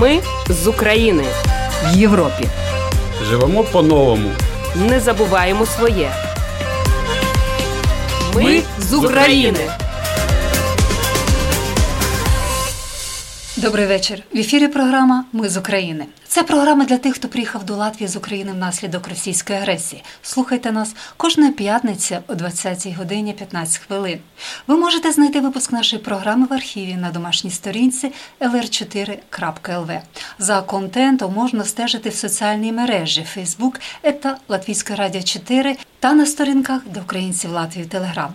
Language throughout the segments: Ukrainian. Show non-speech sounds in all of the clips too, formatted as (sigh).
Ми з України в Європі. Живемо по-новому. Не забуваємо своє. Ми з України. Добрий вечір. В ефірі програма Ми з України. Це програма для тих, хто приїхав до Латвії з України внаслідок російської агресії. Слухайте нас кожної п'ятниці о 20 годині 15 хвилин. Ви можете знайти випуск нашої програми в архіві на домашній сторінці lr4.lv. За контентом можна стежити в соціальній мережі Facebook та Латвійське радіо 4 та на сторінках до українців Латвії Телеграм.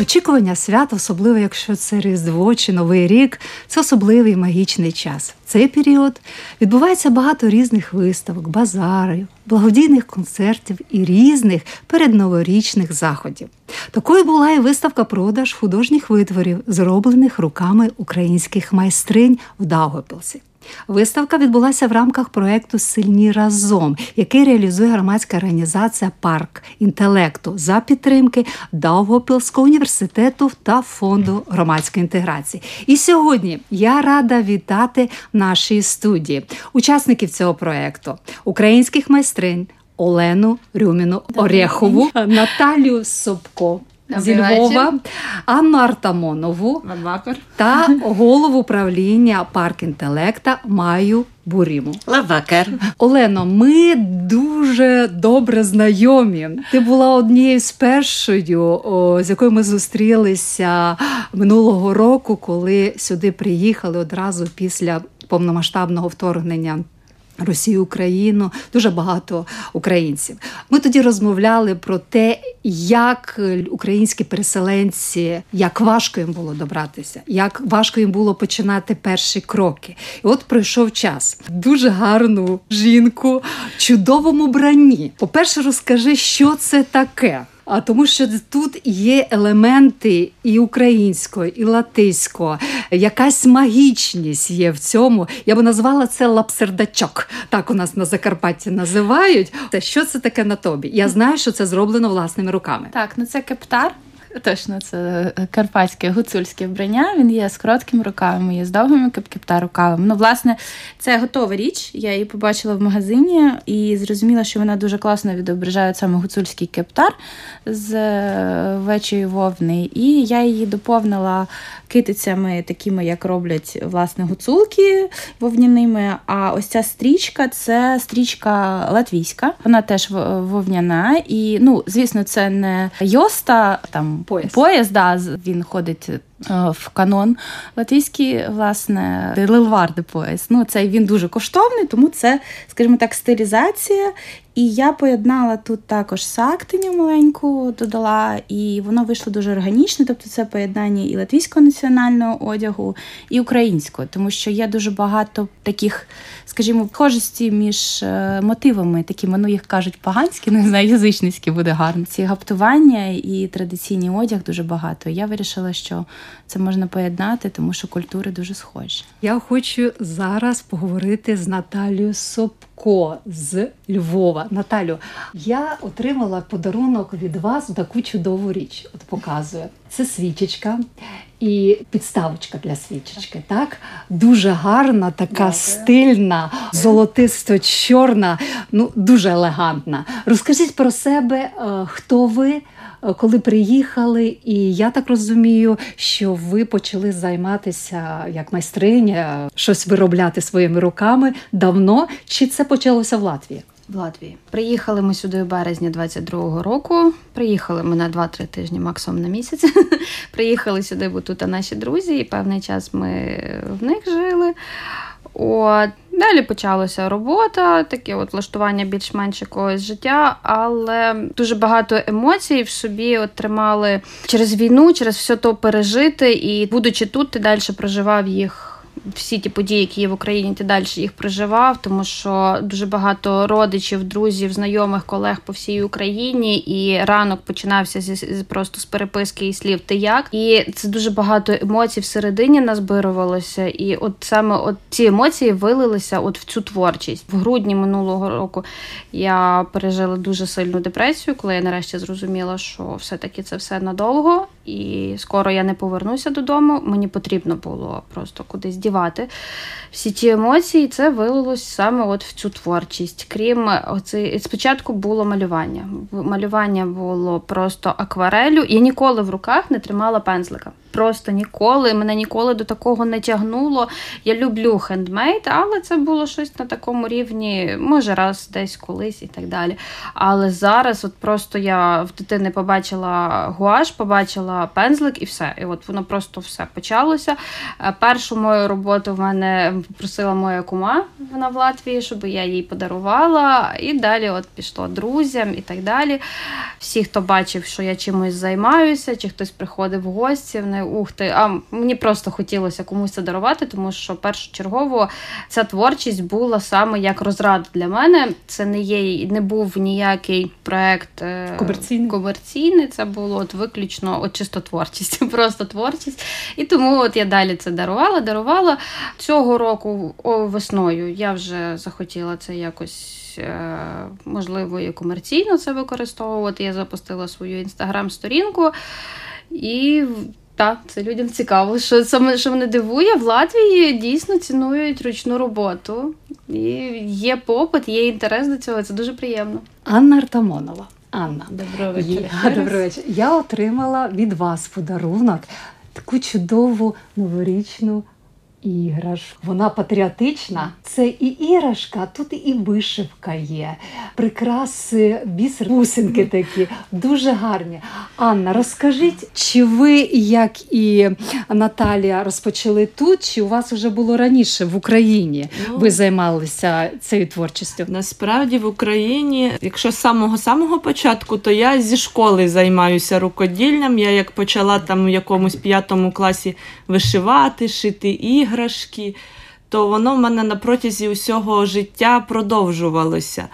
Очікування свят, особливо якщо це Різдво чи Новий рік, це особливий магічний час. В цей період відбувається багато різних виставок, базарів, благодійних концертів і різних передноворічних заходів. Такою була і виставка продаж художніх витворів, зроблених руками українських майстринь в Даугапілсі. Виставка відбулася в рамках проєкту Сильні разом, який реалізує громадська організація Парк інтелекту за підтримки Даугопілського університету та фонду громадської інтеграції. І сьогодні я рада вітати нашій студії учасників цього проєкту, українських майстринь Олену Рюміну Орехову, Наталію Собко зі Львова, Анну Артамонову Лавакар. та голову управління парк інтелекта Маю Буріму. Лавакар. Олено, ми дуже добре знайомі. Ти була однією з першою, о, з якою ми зустрілися минулого року, коли сюди приїхали одразу після повномасштабного вторгнення. Росію, Україну, дуже багато українців. Ми тоді розмовляли про те, як українські переселенці, як важко їм було добратися, як важко їм було починати перші кроки. І от пройшов час. Дуже гарну жінку, чудовому бранні. По-перше, розкажи, що це таке. А тому, що тут є елементи і українського, і латиського, якась магічність є в цьому. Я би назвала це лапсердачок. Так у нас на Закарпатті називають. Та що це таке на тобі? Я знаю, що це зроблено власними руками. Так, ну це кептар. Точно, це е, карпатське гуцульське вбрання. Він є з короткими рукавами, є з довгими кептар рукавами. Ну, власне, це готова річ. Я її побачила в магазині і зрозуміла, що вона дуже класно відображає саме гуцульський кептар з е, вечої вовни. І я її доповнила китицями, такими, як роблять власне гуцулки вовняними. А ось ця стрічка це стрічка латвійська. Вона теж вовняна. І, ну, звісно, це не йоста там пояс. Пояс, да, він ходить е, в канон латвійський, власне, лилварди пояс. Ну, цей він дуже коштовний, тому це, скажімо так, стилізація. І я поєднала тут також сактиню маленьку додала, і воно вийшло дуже органічне. Тобто це поєднання і латвійського національного одягу, і українського, тому що є дуже багато таких, скажімо, схожості між е, мотивами, такими, ну їх кажуть поганські, не знаю, язичницькі буде гарно. Ці гаптування і традиційний одяг дуже багато. Я вирішила, що це можна поєднати, тому що культури дуже схожі. Я хочу зараз поговорити з Наталією Собко з Львова. Наталю, я отримала подарунок від вас таку чудову річ. От показую. Це свічечка і підставочка для свічечки. Так дуже гарна, така Дякую. стильна, золотисто-чорна, ну дуже елегантна. Розкажіть про себе, е, хто ви. Коли приїхали, і я так розумію, що ви почали займатися як майстриня, щось виробляти своїми руками давно. Чи це почалося в Латвії? В Латвії приїхали ми сюди у березні 22-го року. Приїхали ми на 2-3 тижні, максимум на місяць. (laughs) Приїхали сюди, бо тут наші друзі, і певний час ми в них жили. От. Далі почалася робота, таке от влаштування більш-менш якогось життя, але дуже багато емоцій в собі отримали через війну, через все то пережити. І, будучи тут, ти далі проживав їх всі ті події, які є в Україні, ти далі їх проживав, тому що дуже багато родичів, друзів, знайомих, колег по всій Україні, і ранок починався зі просто з переписки і слів Ти як? І це дуже багато емоцій всередині назбирувалося. І от саме от ці емоції вилилися от в цю творчість. В грудні минулого року я пережила дуже сильну депресію, коли я нарешті зрозуміла, що все-таки це все надовго, і скоро я не повернуся додому. Мені потрібно було просто кудись дівати всі ті емоції. Це вилилось саме от в цю творчість. Крім оцей спочатку було малювання. Малювання було просто акварелю. Я ніколи в руках не тримала пензлика. Просто ніколи. Мене ніколи до такого не тягнуло. Я люблю хендмейд, але це було щось на такому рівні, може, раз десь колись і так далі. Але зараз, от просто я в дитини побачила гуаш, побачила пензлик і все. І от воно просто все почалося. Е, першу мою роботу в мене попросила моя кума, вона в Латвії, щоб я їй подарувала. І далі от пішло друзям і так далі. Всі, хто бачив, що я чимось займаюся, чи хтось приходив в гості, вони ух ти. А мені просто хотілося комусь це дарувати, тому що першочергово ця творчість була саме як розрада для мене. Це не є, не був ніякий проект е, комерційний. комерційний. Це було от виключно от чисто творчість, (laughs) просто творчість. І тому от я далі це дарувала, дарувала цього року весною. Я вже захотіла це якось. Е, можливо, і комерційно це використовувати. Я запустила свою інстаграм-сторінку, і так, це людям цікаво. Що саме що мене дивує, в Латвії дійсно цінують ручну роботу. І є попит, є інтерес до цього. Це дуже приємно. Анна Артамонова. Анна, доброго вечора. Я, (laughs) доброго вечора. Я отримала від вас подарунок таку чудову новорічну іграшку. Вона патріотична. Це і іграшка, тут і вишивка є, прикраси, бісер, бусинки такі, дуже гарні. Анна, розкажіть, чи ви, як і Наталія, розпочали тут, чи у вас вже було раніше в Україні? Ну, ви займалися цією творчістю? Насправді в Україні, якщо з самого самого початку, то я зі школи займаюся рукоділлям. Я як почала там в якомусь п'ятому класі вишивати, шити іграшки, то воно в мене на протязі усього життя продовжувалося.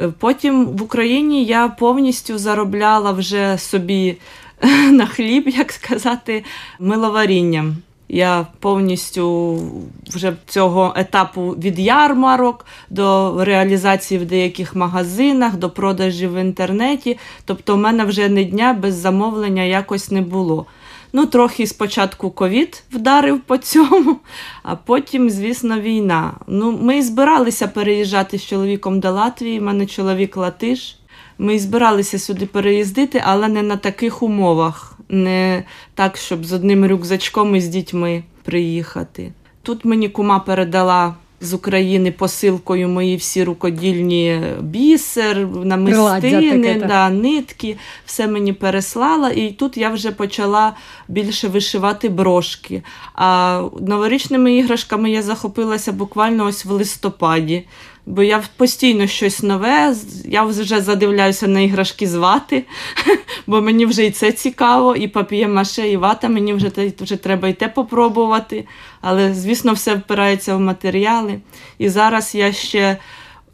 Е, Потім в Україні я повністю заробляла вже собі (laughs) на хліб, як сказати, миловарінням. Я повністю вже цього етапу від ярмарок до реалізації в деяких магазинах, до продажів в інтернеті. Тобто, в мене вже не дня без замовлення якось не було. Ну, трохи спочатку ковід вдарив по цьому, а потім, звісно, війна. Ну, ми і збиралися переїжджати з чоловіком до Латвії. У мене чоловік латиш. Ми і збиралися сюди переїздити, але не на таких умовах, не так, щоб з одним рюкзачком і з дітьми приїхати. Тут мені кума передала з України посилкою мої всі рукодільні бісер, намистини, да, нитки, все мені переслала, і тут я вже почала більше вишивати брошки. А новорічними іграшками я захопилася буквально ось в листопаді. Бо я постійно щось нове, я вже задивляюся на іграшки з вати, (laughs) бо мені вже і це цікаво, і папіє-маше, і вата, мені вже, вже треба і те попробувати. Але, звісно, все впирається в матеріали. І зараз я ще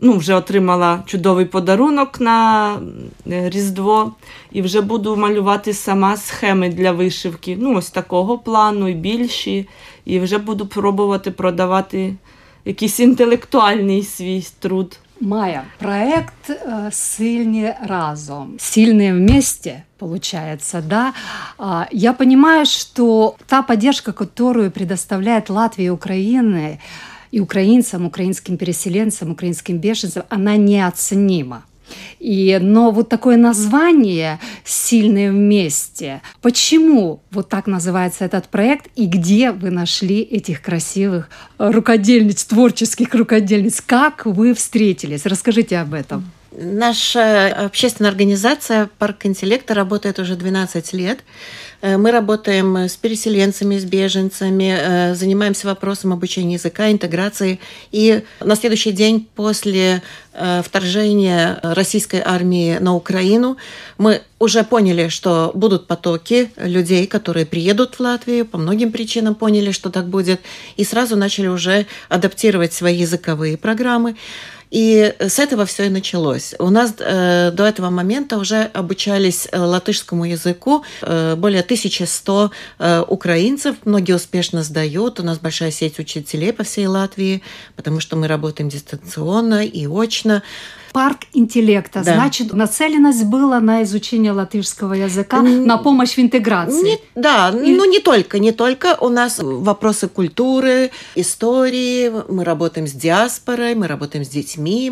ну, вже отримала чудовий подарунок на е, Різдво, і вже буду малювати сама схеми для вишивки. Ну, ось такого плану, і більші. І вже буду пробувати продавати якийсь інтелектуальний свій труд. Майя, проект э, «Сильні разом», «Сильные вместе», получается, да? Я понимаю, что та поддержка, которую предоставляет Латвия и Украина, и украинцам, украинским переселенцам, украинским беженцам, она неоценима. И, но вот такое название «Сильные вместе». Почему вот так называется этот проект и где вы нашли этих красивых рукодельниц, творческих рукодельниц? Как вы встретились? Расскажите об этом. Наша общественная организация «Парк интеллекта» работает уже 12 лет. Э, мы работаем с переселенцами, с беженцами, э, занимаемся вопросом обучения языка, интеграции. И на следующий день после э, вторжения российской армии на Украину мы уже поняли, что будут потоки людей, которые приедут в Латвию, по многим причинам поняли, что так будет, и сразу начали уже адаптировать свои языковые программы. И с этого все и началось. У нас э, до этого момента уже обучались э, латышскому языку э, более 1100 э, украинцев. Многие успешно сдают. У нас большая сеть учителей по всей Латвии, потому что мы работаем дистанционно и очно парк интеллекта. Да. Значит, нацеленность была на изучение латышского языка, на помощь в интеграции. Не, да, И... ну не только, не только. У нас вопросы культуры, истории, мы работаем с диаспорой, мы работаем с детьми.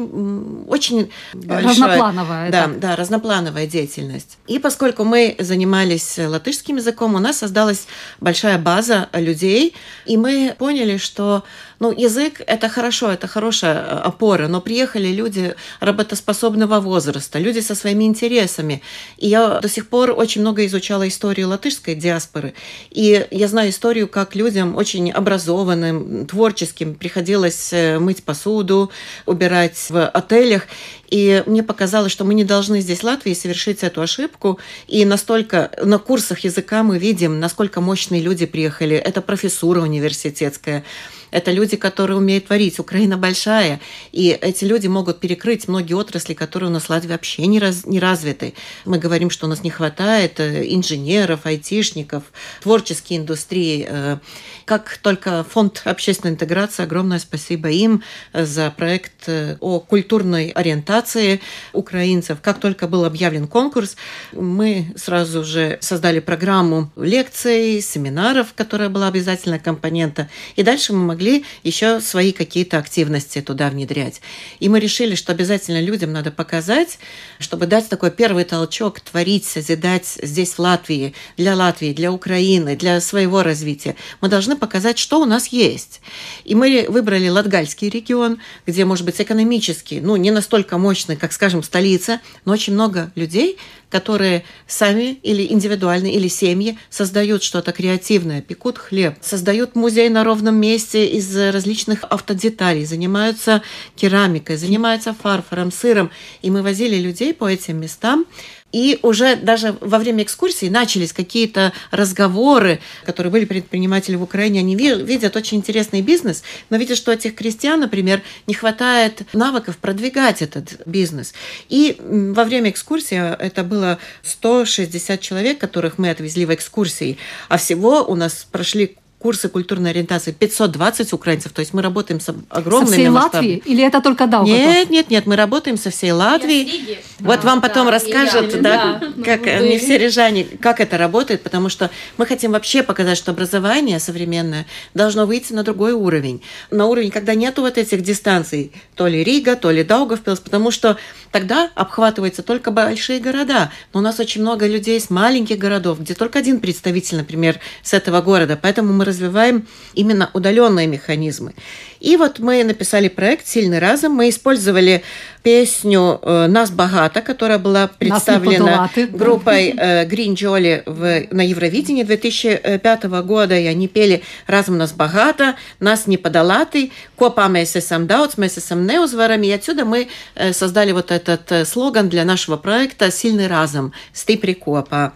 Очень большая, разноплановая. Да, это. да, разноплановая деятельность. И поскольку мы занимались латышским языком, у нас создалась большая база людей, и мы поняли, что ну, язык – это хорошо, это хорошая э, опора, но приехали люди работоспособного возраста, люди со своими интересами. И я до сих пор очень много изучала историю латышской диаспоры. И я знаю историю, как людям очень образованным, творческим приходилось э, мыть посуду, убирать в отелях. И мне показалось, что мы не должны здесь, в Латвии, совершить эту ошибку. И настолько на курсах языка мы видим, насколько мощные люди приехали. Это профессура университетская. Это люди, которые умеют творить. Украина большая, и эти люди могут перекрыть многие отрасли, которые у нас в Латвии вообще не, раз, не развиты. Мы говорим, что у нас не хватает э, инженеров, айтишников, творческой индустрии. Э, как только фонд общественной интеграции, огромное спасибо им э, за проект о культурной ориентации украинцев. Как только был объявлен конкурс, мы сразу же создали программу лекций, семинаров, которая была обязательная компонента. И дальше мы могли могли еще свои какие-то активности туда внедрять. И мы решили, что обязательно людям надо показать, чтобы дать такой первый толчок, творить, созидать здесь, в Латвии, для Латвии, для Украины, для своего развития. Мы должны показать, что у нас есть. И мы выбрали Латгальский регион, где, может быть, экономически, ну, не настолько мощный, как, скажем, столица, но очень много людей, которые сами или индивидуально, или семьи создают что-то креативное, пекут хлеб, создают музей на ровном месте из различных автодеталей, занимаются керамикой, занимаются фарфором, сыром. И мы возили людей по этим местам, и уже даже во время экскурсии начались какие-то разговоры, которые были предприниматели в Украине. Они видят очень интересный бизнес, но видят, что этих крестьян, например, не хватает навыков продвигать этот бизнес. И во время экскурсии, а это было 160 человек, которых мы отвезли в экскурсии, а всего у нас прошли курсы культурной ориентации 520 украинцев, то есть мы работаем с огромными Со всей масштабами. Латвии? Или это только Даугавпилс? Нет, нет, нет, мы работаем со всей Латвии. Вот а, вам потом да, расскажут, да, да, как ну, не все рижане, как это работает, потому что мы хотим вообще показать, что образование современное должно выйти на другой уровень. На уровень, когда нету вот этих дистанций, то ли Рига, то ли Даугавпилс, потому что тогда обхватываются только большие города. Но у нас очень много людей из маленьких городов, где только один представитель, например, с этого города. Поэтому мы развиваем именно удаленные механизмы. И вот мы написали проект «Сильный разум». Мы использовали песню э, «Нас богато», которая была представлена группой э, Green Jolly в, на Евровидении 2005 года. И они пели «Разум нас богато», «Нас не подолаты», «Копа mēs esam daudz», «Mēs esam неузварами». И отсюда мы э, создали вот этот слоган для нашего проекта «Сильный разум», «Стипри копа».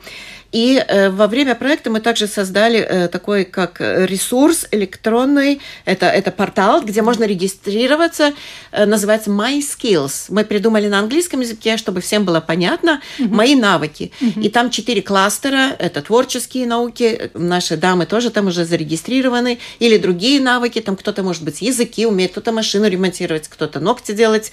И э, во время проекта мы также создали э, такой как ресурс электронный, это, это портал, где можно регистрироваться, э, называется My Skills. Мы придумали на английском языке, чтобы всем было понятно, uh-huh. мои навыки. Uh-huh. И там четыре кластера, это творческие науки, наши дамы тоже там уже зарегистрированы, или другие навыки, там кто-то, может быть, языки умеет, кто-то машину ремонтировать, кто-то ногти делать.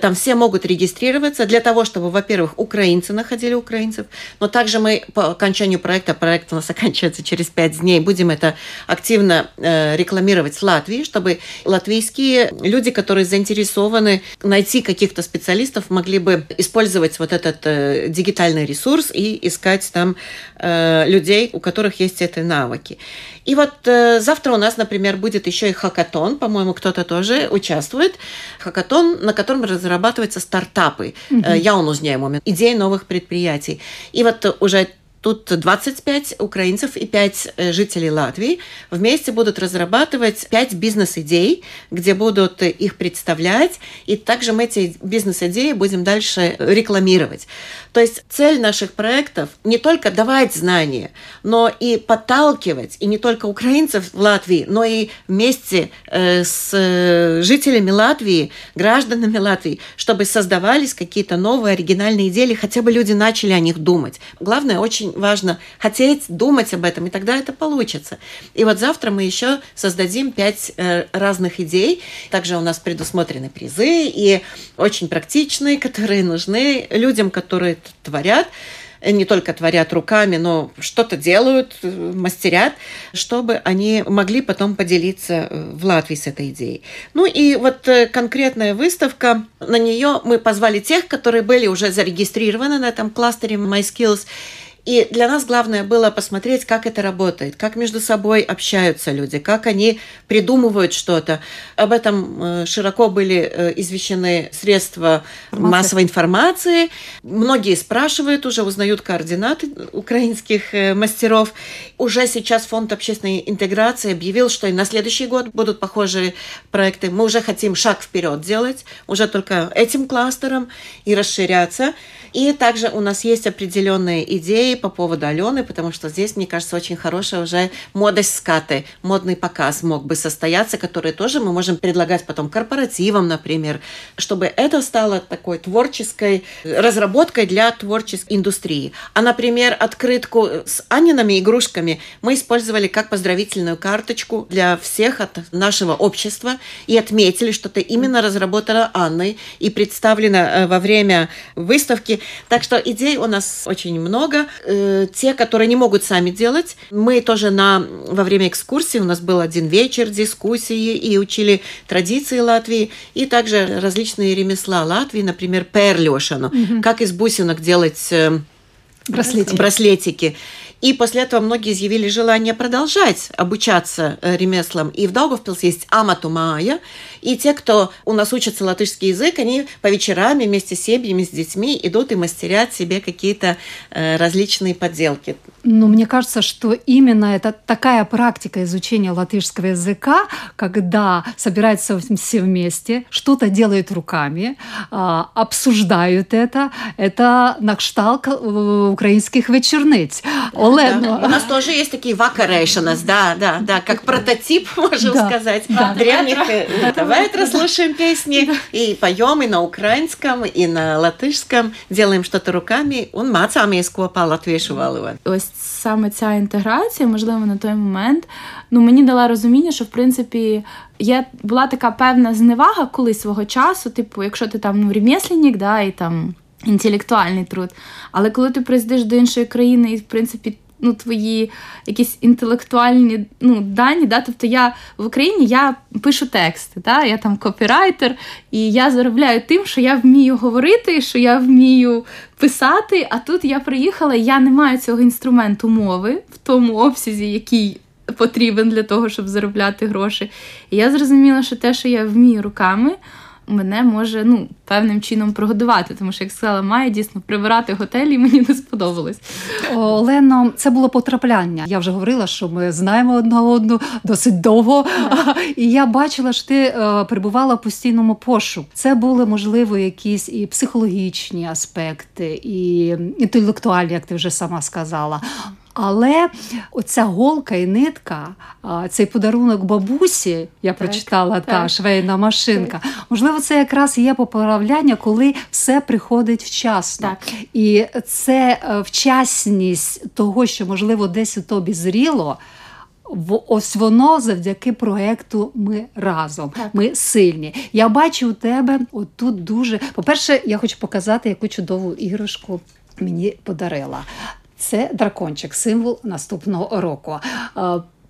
Там все могут регистрироваться для того, чтобы, во-первых, украинцы находили украинцев, но также мы по окончанию проекта, проект у нас (laughs) оканчивается через пять дней, будем это активно э, рекламировать в Латвии, чтобы латвийские люди, которые заинтересованы найти каких-то специалистов, могли бы использовать вот этот э, дигитальный ресурс и искать там э, людей, у которых есть эти навыки. И вот завтра у нас, например, будет еще и хакатон, по-моему, кто-то тоже участвует. Хакатон, на котором разрабатываются стартапы. Я он идеи новых предприятий. И вот уже Тут 25 украинцев и 5 э, жителей Латвии вместе будут разрабатывать 5 бизнес-идей, где будут их представлять, и также мы эти бизнес-идеи будем дальше рекламировать. То есть цель наших проектов не только давать знания, но и подталкивать, и не только украинцев в Латвии, но и вместе э, с э, жителями Латвии, гражданами Латвии, чтобы создавались какие-то новые оригинальные идеи, хотя бы люди начали о них думать. Главное, очень важно хотеть думать об этом, и тогда это получится. И вот завтра мы еще создадим пять э, разных идей. Также у нас предусмотрены призы и очень практичные, (laughs) которые нужны людям, которые творят не только творят руками, но что-то делают, э, мастерят, чтобы они могли потом поделиться э, в Латвии с этой идеей. Ну и вот конкретная выставка, на нее мы позвали тех, которые были уже зарегистрированы на этом кластере MySkills, и для нас главное было посмотреть, как это работает, как между собой общаются люди, как они придумывают что-то. Об этом э, широко были э, извещены средства Информация. массовой информации. Многие спрашивают уже, узнают координаты украинских э, мастеров. Уже сейчас Фонд общественной интеграции объявил, что и на следующий год будут похожие проекты. Мы уже хотим шаг вперед делать, уже только этим кластером и расширяться. И также у нас есть определенные идеи по поводу Алены, потому что здесь, мне кажется, очень хорошая уже модость скаты, модный показ мог бы состояться, который тоже мы можем предлагать потом корпоративам, например, чтобы это стало такой творческой разработкой для творческой индустрии. А, например, открытку с Аниными игрушками мы использовали как поздравительную карточку для всех от нашего общества и отметили, что это именно разработано Анной и представлено э, во время выставки. Так что идей у нас очень много. Э, те, которые не могут сами делать, мы тоже на, во время экскурсии, у нас был один вечер дискуссии и учили традиции Латвии, и также различные ремесла Латвии, например, перлёшану, угу. как из бусинок делать э, браслетики. браслетики. И после этого многие изъявили желание продолжать обучаться э, ремеслам. И в Даугавпилс есть Амату Майя. И те, кто у нас учатся латышский язык, они по вечерам вместе с семьями, с детьми идут и мастерят себе какие-то э, различные подделки. Ну, мне кажется, что именно это такая практика изучения латышского языка, когда собираются все вместе, что-то делают руками, а, обсуждают это. Это на кшталт э, украинских вечерниц. Олено. Да. У нас тоже есть такие вакарейшенас, да, да, да, как прототип, (laughs) можем да. сказать, да. древних. Э, давай слушаем песни. И поем и на украинском, и на латышском, делаем что-то руками, un mācāmies kopā latviešu valodu. Ось саме ця інтеграція, можливо, на той момент, ну мені дала розуміння, що в принципі є була така певна зневага колись свого часу, типу, якщо ти там ну, ремесленник, да, і там інтелектуальний труд. Але коли ти приїздиш до іншої країни і, в принципі, ну, твої якісь інтелектуальні ну, дані. Да? Тобто я в Україні я пишу тексти, да? я там копірайтер, і я заробляю тим, що я вмію говорити, що я вмію писати. А тут я приїхала, я не маю цього інструменту мови в тому обсязі, який. Потрібен для того, щоб заробляти гроші. І я зрозуміла, що те, що я вмію руками, мене може ну, певним чином прогодувати, тому що як сказала, має дійсно прибирати готелі, і (laughs) мені не сподобалось. Олено, це було потрапляння. Я вже говорила, що ми знаємо одна одну досить довго. (laughs) І я бачила, що ти е, перебувала в постійному пошуку. Це були можливо якісь і психологічні аспекти, і інтелектуальні, як ти вже сама сказала. Але оця голка і нитка, цей подарунок бабусі, я так, прочитала так, та швейна машинка. Так. Можливо, це якраз є поправляння, коли все приходить вчасно. Так. І це е, вчасність того, що можливо десь у тобі зріло. Ось воно завдяки проекту ми разом. Так. Ми сильні. Я бачу у тебе отут дуже. По-перше, я хочу показати, яку чудову іграшку мені подарила. Це дракончик, символ наступного року.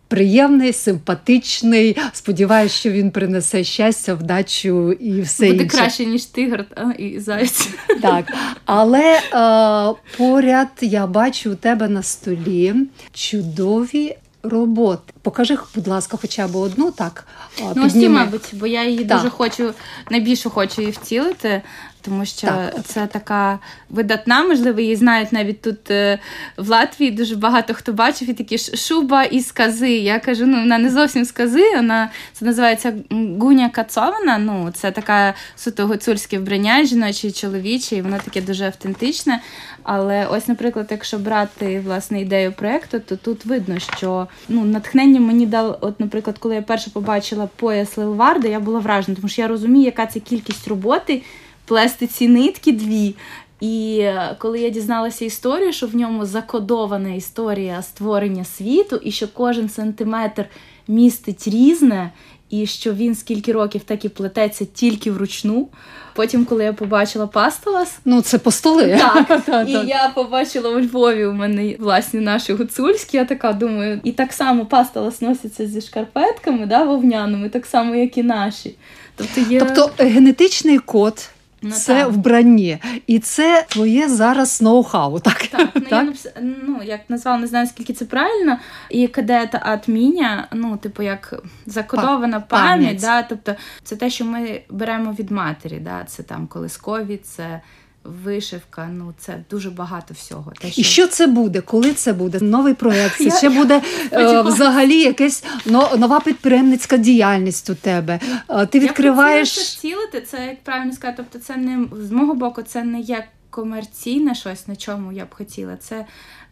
Приємний, симпатичний. Сподіваюсь, що він принесе щастя, вдачу і все Буде інше. краще, ніж тигр та, і заяць. Так. Але е, поряд я бачу у тебе на столі чудові роботи. Покажи, будь ласка, хоча б одну так. Ну, ось підніми. мабуть, бо я її Так. дуже хочу, найбільше хочу її втілити, тому що Так. це така видатна, можливо, її знають навіть тут е, в Латвії. Дуже багато хто бачив і такі шуба і скази. Я кажу, ну вона не зовсім скази, вона це називається гуня кацована. Ну, це така суто гуцульське вбрання, жіноче і чоловіче, і воно таке дуже автентичне. Але ось, наприклад, якщо брати власне ідею проекту, то тут видно, що ну натхнення мені дав, от, наприклад, коли я перше побачила пояс Лилварда, я була вражена, тому що я розумію, яка це кількість роботи, плести ці нитки дві. І е, коли я дізналася історію, що в ньому закодована історія створення світу, і що кожен сантиметр містить різне, і що він скільки років так і плететься тільки вручну. Потім, коли я побачила пастолас, Ну, це постоли. так, (laughs) і я побачила у Львові у мене власні наші гуцульські. Я така думаю, і так само пастолас носиться зі шкарпетками, да, вовняними, так само, як і наші. Тобто є Тобто генетичний код. Ну, це так. вбранні, і це твоє зараз ноу-хау, так? Так, ну я (laughs) Так? Я, ну як назвала, не знаю скільки це правильно. І кадета атміня, ну, типу, як закодована Па- пам'ять, пам'ять. да, тобто це те, що ми беремо від матері, да, це там колискові, це вишивка, ну це дуже багато всього. Те, І що це буде? Коли це буде? Новий проєкт? Це Я- ще буде (laughs) е, взагалі якась но- нова підприємницька діяльність у тебе. Е, Ти відкриваєш. хотіла це втілити, це як правильно сказати, тобто це не з мого боку, це не є комерційне щось, на чому я б хотіла. Це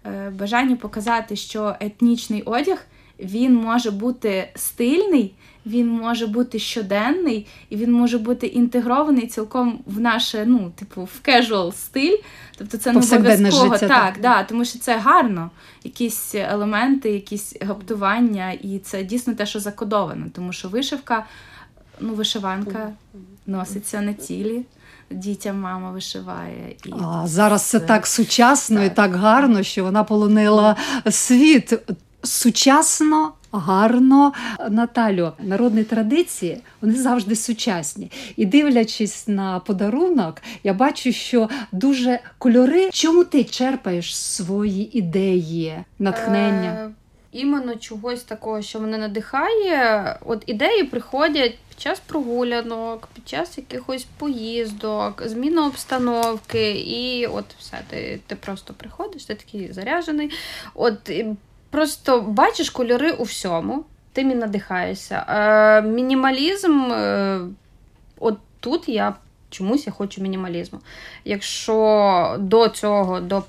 е, бажання показати, що етнічний одяг він може бути стильний, він може бути щоденний, і він може бути інтегрований цілком в наше, ну, типу, в casual стиль. Тобто це не Повсякденне обов'язково. життя, так, так. да, тому що це гарно. Якісь елементи, якісь гаптування, і це дійсно те, що закодовано, тому що вишивка ну, вишиванка носиться на тілі. Дітям мама вишиває. І А, зараз це це- так сучасно і так. так гарно, що вона полонила світ. Сучасно, гарно. Наталю, народні традиції вони завжди сучасні. І дивлячись на подарунок, я бачу, що дуже кольори. Чому ти черпаєш свої ідеї, натхнення? Е, іменно чогось такого, що мене надихає. От ідеї приходять під час прогулянок, під час якихось поїздок, зміни обстановки, і от все, ти, ти просто приходиш, ти такий заряджений. От просто бачиш кольори у всьому, ти мені надихаєшся. Е, мінімалізм, е, от тут я. Чомусь я хочу мінімалізму. Якщо до цього, до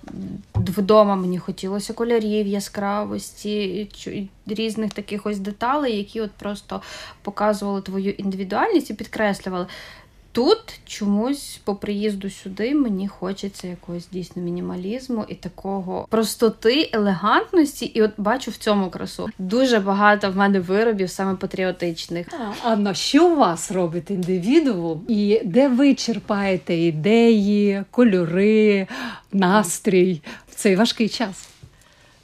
вдома мені хотілося кольорів, яскравості, і і різних таких ось деталей, які от просто показували твою індивідуальність і підкреслювали. Тут чомусь по приїзду сюди мені хочеться якогось дійсно мінімалізму і такого простоти, елегантності, і от бачу в цьому красу. Дуже багато в мене виробів саме патріотичних. А, Анна, що у вас робить індивідуум? І де ви черпаєте ідеї, кольори, настрій в цей важкий час?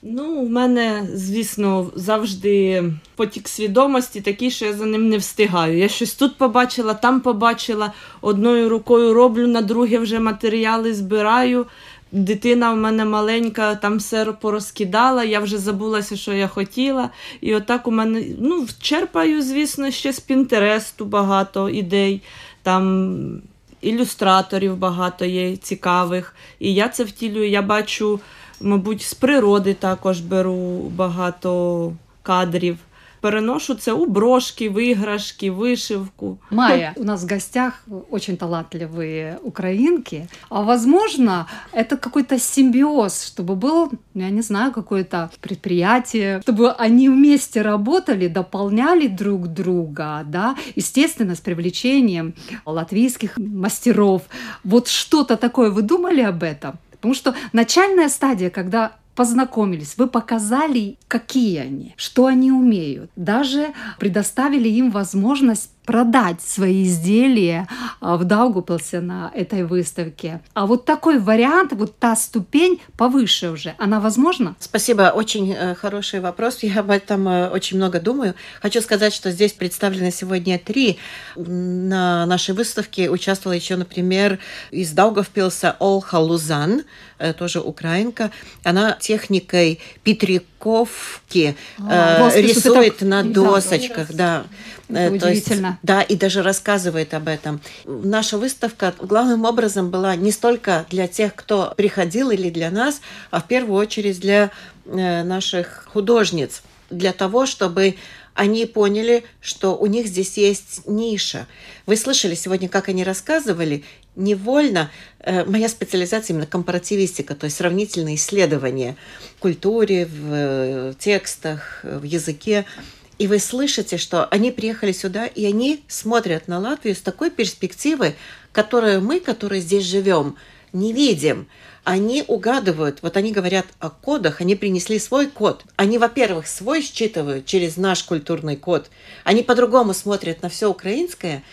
Ну, в мене, звісно, завжди потік свідомості такий, що я за ним не встигаю. Я щось тут побачила, там побачила, одною рукою роблю, на друге вже матеріали збираю. Дитина в мене маленька, там все порозкидала, я вже забулася, що я хотіла. І отак у мене ну, черпаю, звісно, ще з Пінтересту багато ідей. Там ілюстраторів багато є цікавих. І я це втілюю. Я бачу, мабуть, з природи також беру багато кадрів. Переношу це у брошки, виграшки, вишивку. Майя, у нас в гостях очень талантливые украинки. А возможно, это какой-то симбиоз, чтобы был, ну, я не знаю, какое-то предприятие, чтобы они вместе работали, дополняли друг друга, да, естественно, с привлечением латвийских мастеров. Вот что-то такое вы думали об этом? Потому что начальная стадия, когда познакомились, вы показали, какие они, что они умеют, даже предоставили им возможность продать свои изделия а, в Даугупилсе на этой выставке. А вот такой вариант, вот та ступень повыше уже, она возможна? Спасибо, очень э, хороший вопрос. Я об этом э, очень много думаю. Хочу сказать, что здесь представлены сегодня три. На нашей выставке участвовала еще, например, из Даугавпилса Олха Лузан, э, тоже украинка. Она техникой Петриковки А, э, рисует это- на досочках, да. Э, Это то есть, да, и даже рассказывает об этом. Наша выставка главным образом была не столько для тех, кто приходил или для нас, а в первую очередь для э, наших художниц, для того, чтобы они поняли, что у них здесь есть ниша. Вы слышали сегодня, как они рассказывали, невольно э, моя специализация именно компаративистика, то есть сравнительные исследования в культуре, в э, текстах, э, в языке. И вы слышите, что они приехали сюда, и они смотрят на Латвию с такой перспективы, которую мы, которые здесь живем, не видим. Они угадывают, вот они говорят о кодах, они принесли свой код. Они, во-первых, свой считывают через наш культурный код. Они по-другому смотрят на все украинское.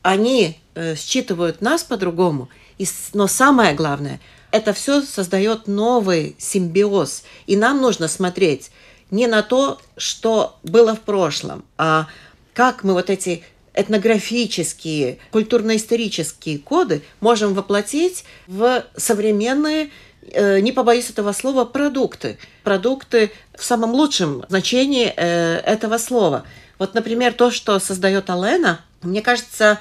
Они э, считывают нас по-другому. И, но самое главное, это все создает новый симбиоз. И нам нужно смотреть не на то, что было в прошлом, а как мы вот эти этнографические, культурно-исторические коды можем воплотить в современные, э, не побоюсь этого слова, продукты. Продукты в самом лучшем значении э, этого слова. Вот, например, то, что создает Алена, мне кажется,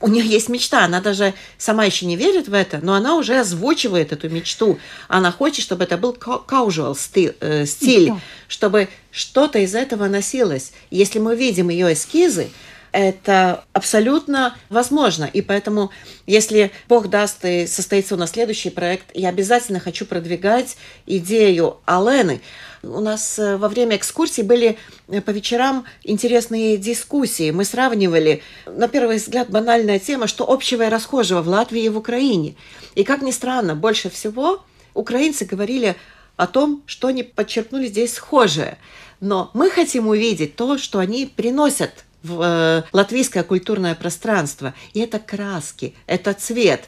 у нее есть мечта, она даже сама еще не верит в это, но она уже озвучивает эту мечту. Она хочет, чтобы это был casual стиль, э, стиль Да. чтобы что-то из этого носилось. Если мы видим ее эскизы, это абсолютно возможно. И поэтому, если Бог даст и состоится у нас следующий проект, я обязательно хочу продвигать идею Алены. У нас э, во время экскурсий были э, по вечерам интересные дискуссии. Мы сравнивали, на первый взгляд, банальная тема, что общего и расхожего в Латвии и в Украине. И как ни странно, больше всего украинцы говорили о том, что они подчеркнули здесь схожее. Но мы хотим увидеть то, что они приносят в э, латвийское культурное пространство. И это краски, это цвет.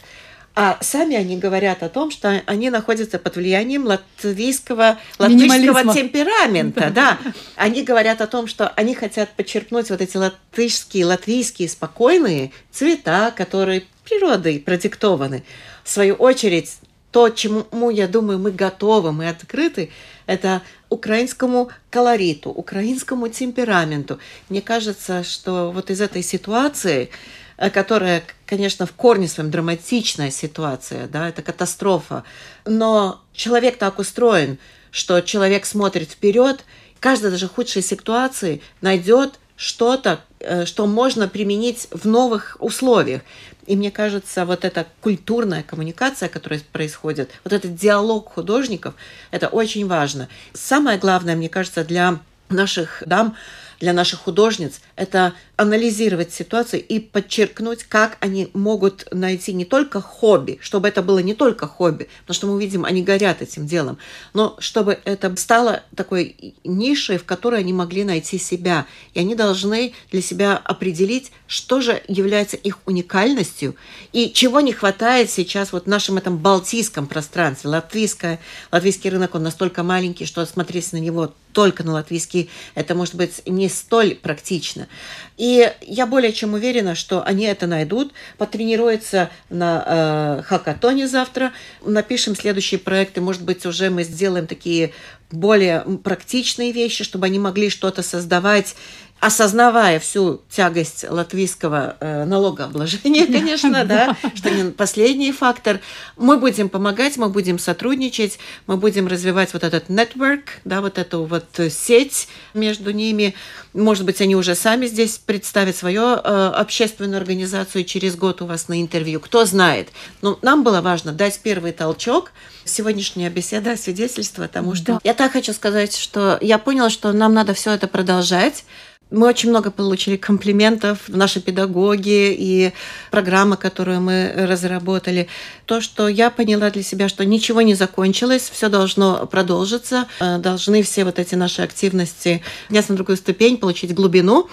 А сами они говорят о том, что они находятся под влиянием латвийского, латвийского темперамента. Да. Они говорят о том, что они хотят подчеркнуть вот эти латышские, латвийские спокойные цвета, которые природой продиктованы. В свою очередь, то, чему, я думаю, мы готовы, мы открыты, это украинскому колориту, украинскому темпераменту. Мне кажется, что вот из этой ситуации, э, которая, конечно, в корне своем драматичная ситуация, да, это катастрофа, но человек так устроен, что человек смотрит вперед, каждая даже худшей ситуации найдет что-то, э, что можно применить в новых условиях. И мне кажется, вот эта культурная коммуникация, которая происходит, вот этот диалог художников, это очень важно. Самое главное, мне кажется, для наших дам, для наших художниц, это анализировать ситуацию и подчеркнуть, как они могут найти не только хобби, чтобы это было не только хобби, потому что мы видим, они горят этим делом, но чтобы это стало такой нишей, в которой они могли найти себя. И они должны для себя определить, что же является их уникальностью и чего не хватает сейчас вот в нашем этом балтийском пространстве. Латвийское, латвийский рынок, он настолько маленький, что смотреть на него только на латвийский, это может быть не столь практично. И я более чем уверена, что они это найдут, потренируются на э, хакатоне завтра, напишем следующие проекты, может быть, уже мы сделаем такие более практичные вещи, чтобы они могли что-то создавать осознавая всю тягость латвийского э, налогообложения, конечно, да, что не последний фактор, мы будем помогать, мы будем сотрудничать, мы будем развивать вот этот network, да, вот эту вот сеть между ними. Может быть, они уже сами здесь представят свою э, общественную организацию через год у вас на интервью, кто знает. Но нам было важно дать первый толчок. Сегодняшняя беседа свидетельство тому, что... Да. Я так хочу сказать, что я поняла, что нам надо все это продолжать, Мы очень много получили комплиментов, наши педагоги и программа, которую мы разработали. То, что я поняла для себя, что ничего не закончилось, все должно продолжиться, э, должны все вот эти наши активности подняться на другую ступень, получить глубину.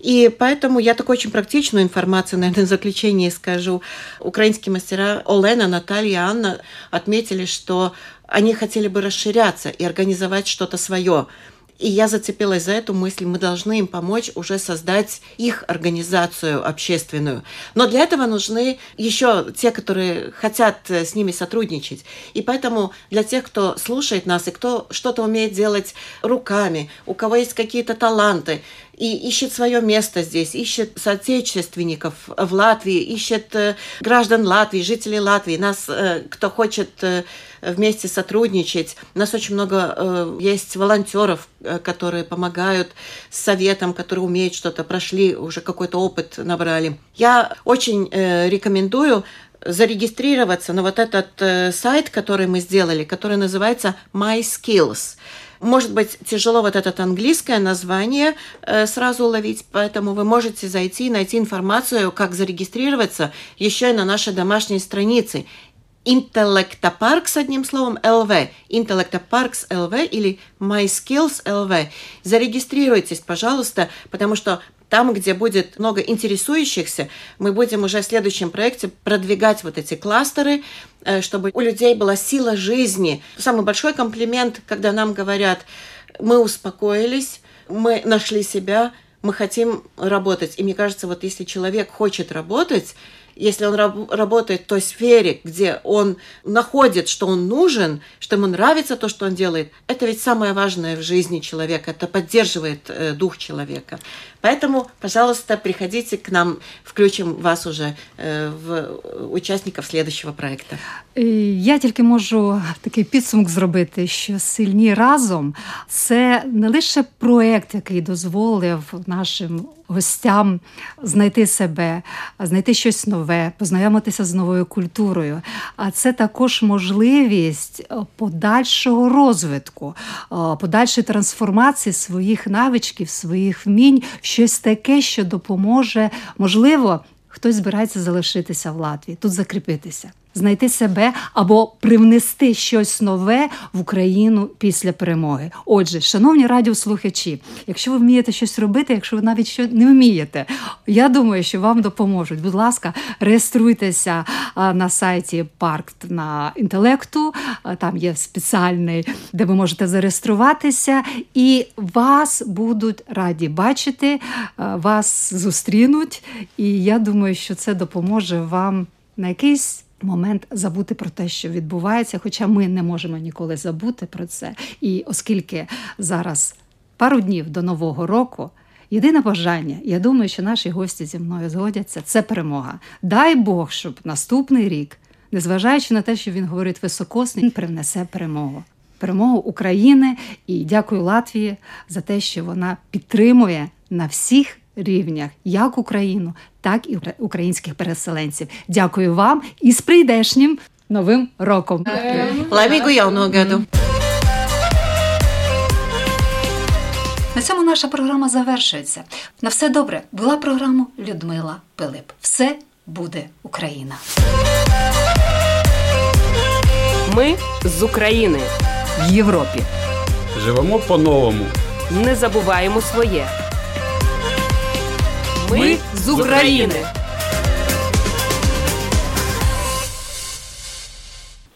И поэтому я такую очень практичную информацию, наверное, в (laughs) заключение скажу. Украинские мастера Олена, Наталья, Анна отметили, что они хотели бы расширяться и организовать что-то свое. И я зацепилась за эту мысль, мы должны им помочь уже создать их организацию общественную. Но для этого нужны еще те, которые хотят э, с ними сотрудничать. И поэтому для тех, кто слушает нас и кто что-то умеет делать руками, у кого есть какие-то таланты, и ищет свое место здесь, ищет соотечественников в Латвии, ищет э, граждан Латвии, жителей Латвии, нас, э, кто хочет э, вместе сотрудничать. У нас очень много есть волонтеров, которые помогают с советом, которые умеют что-то, прошли, уже какой-то опыт набрали. Я очень рекомендую зарегистрироваться на вот этот сайт, который мы сделали, который называется My Skills. Может быть, тяжело вот это английское название э, сразу уловить, поэтому вы можете зайти и найти информацию, как зарегистрироваться еще и на нашей домашней странице. Интеллектопарк одним словом ЛВ. Интеллектопаркс ЛВ или MySkills ЛВ. Зарегистрируйтесь, пожалуйста, потому что там, где будет много интересующихся, мы будем уже в следующем проекте продвигать вот эти кластеры, э, чтобы у людей была сила жизни. Самый большой комплимент, когда нам говорят, мы успокоились, мы нашли себя, мы хотим работать. И мне кажется, вот если человек хочет работать, если он раб- работает в той сфере, где он находит, что он нужен, что ему нравится то, что он делает, это ведь самое важное в жизни человека, это поддерживает э, дух человека. Поэтому, пожалуйста, приходите к нам, включим вас уже э, в учасників следующего проекту. Я тільки можу такий підсумок зробити, що сильні разом це не лише проект, який дозволив нашим гостям знайти себе, знайти щось нове, познайомитися з новою культурою. А це також можливість подальшого розвитку, подальшої трансформації своїх навичків, своїх вмінь, щось таке, що допоможе, можливо, хтось збирається залишитися в Латвії, тут закріпитися знайти себе або привнести щось нове в Україну після перемоги. Отже, шановні радіослухачі, якщо ви вмієте щось робити, якщо ви навіть що не вмієте, я думаю, що вам допоможуть. Будь ласка, реєструйтеся на сайті парк на інтелекту. Там є спеціальний, де ви можете зареєструватися, і вас будуть раді бачити, вас зустрінуть. І я думаю, що це допоможе вам на якийсь момент забути про те, що відбувається, хоча ми не можемо ніколи забути про це. І оскільки зараз пару днів до Нового року. Єдине бажання, я думаю, що наші гості зі мною згодяться, це перемога. Дай Бог, щоб наступний рік, незважаючи на те, що він говорить високосний, він принесе перемогу. Перемогу України і дякую Латвії за те, що вона підтримує на всіх рівнях як Україну, так і українських переселенців. Дякую вам і з прийдешнім новим роком. Jauno! На цьому наша програма завершується. На все добре. Була програма Людмила Пилип. Все буде Україна. Ми з України в Європі. Живемо по-новому. Не забуваємо своє. Ми з України.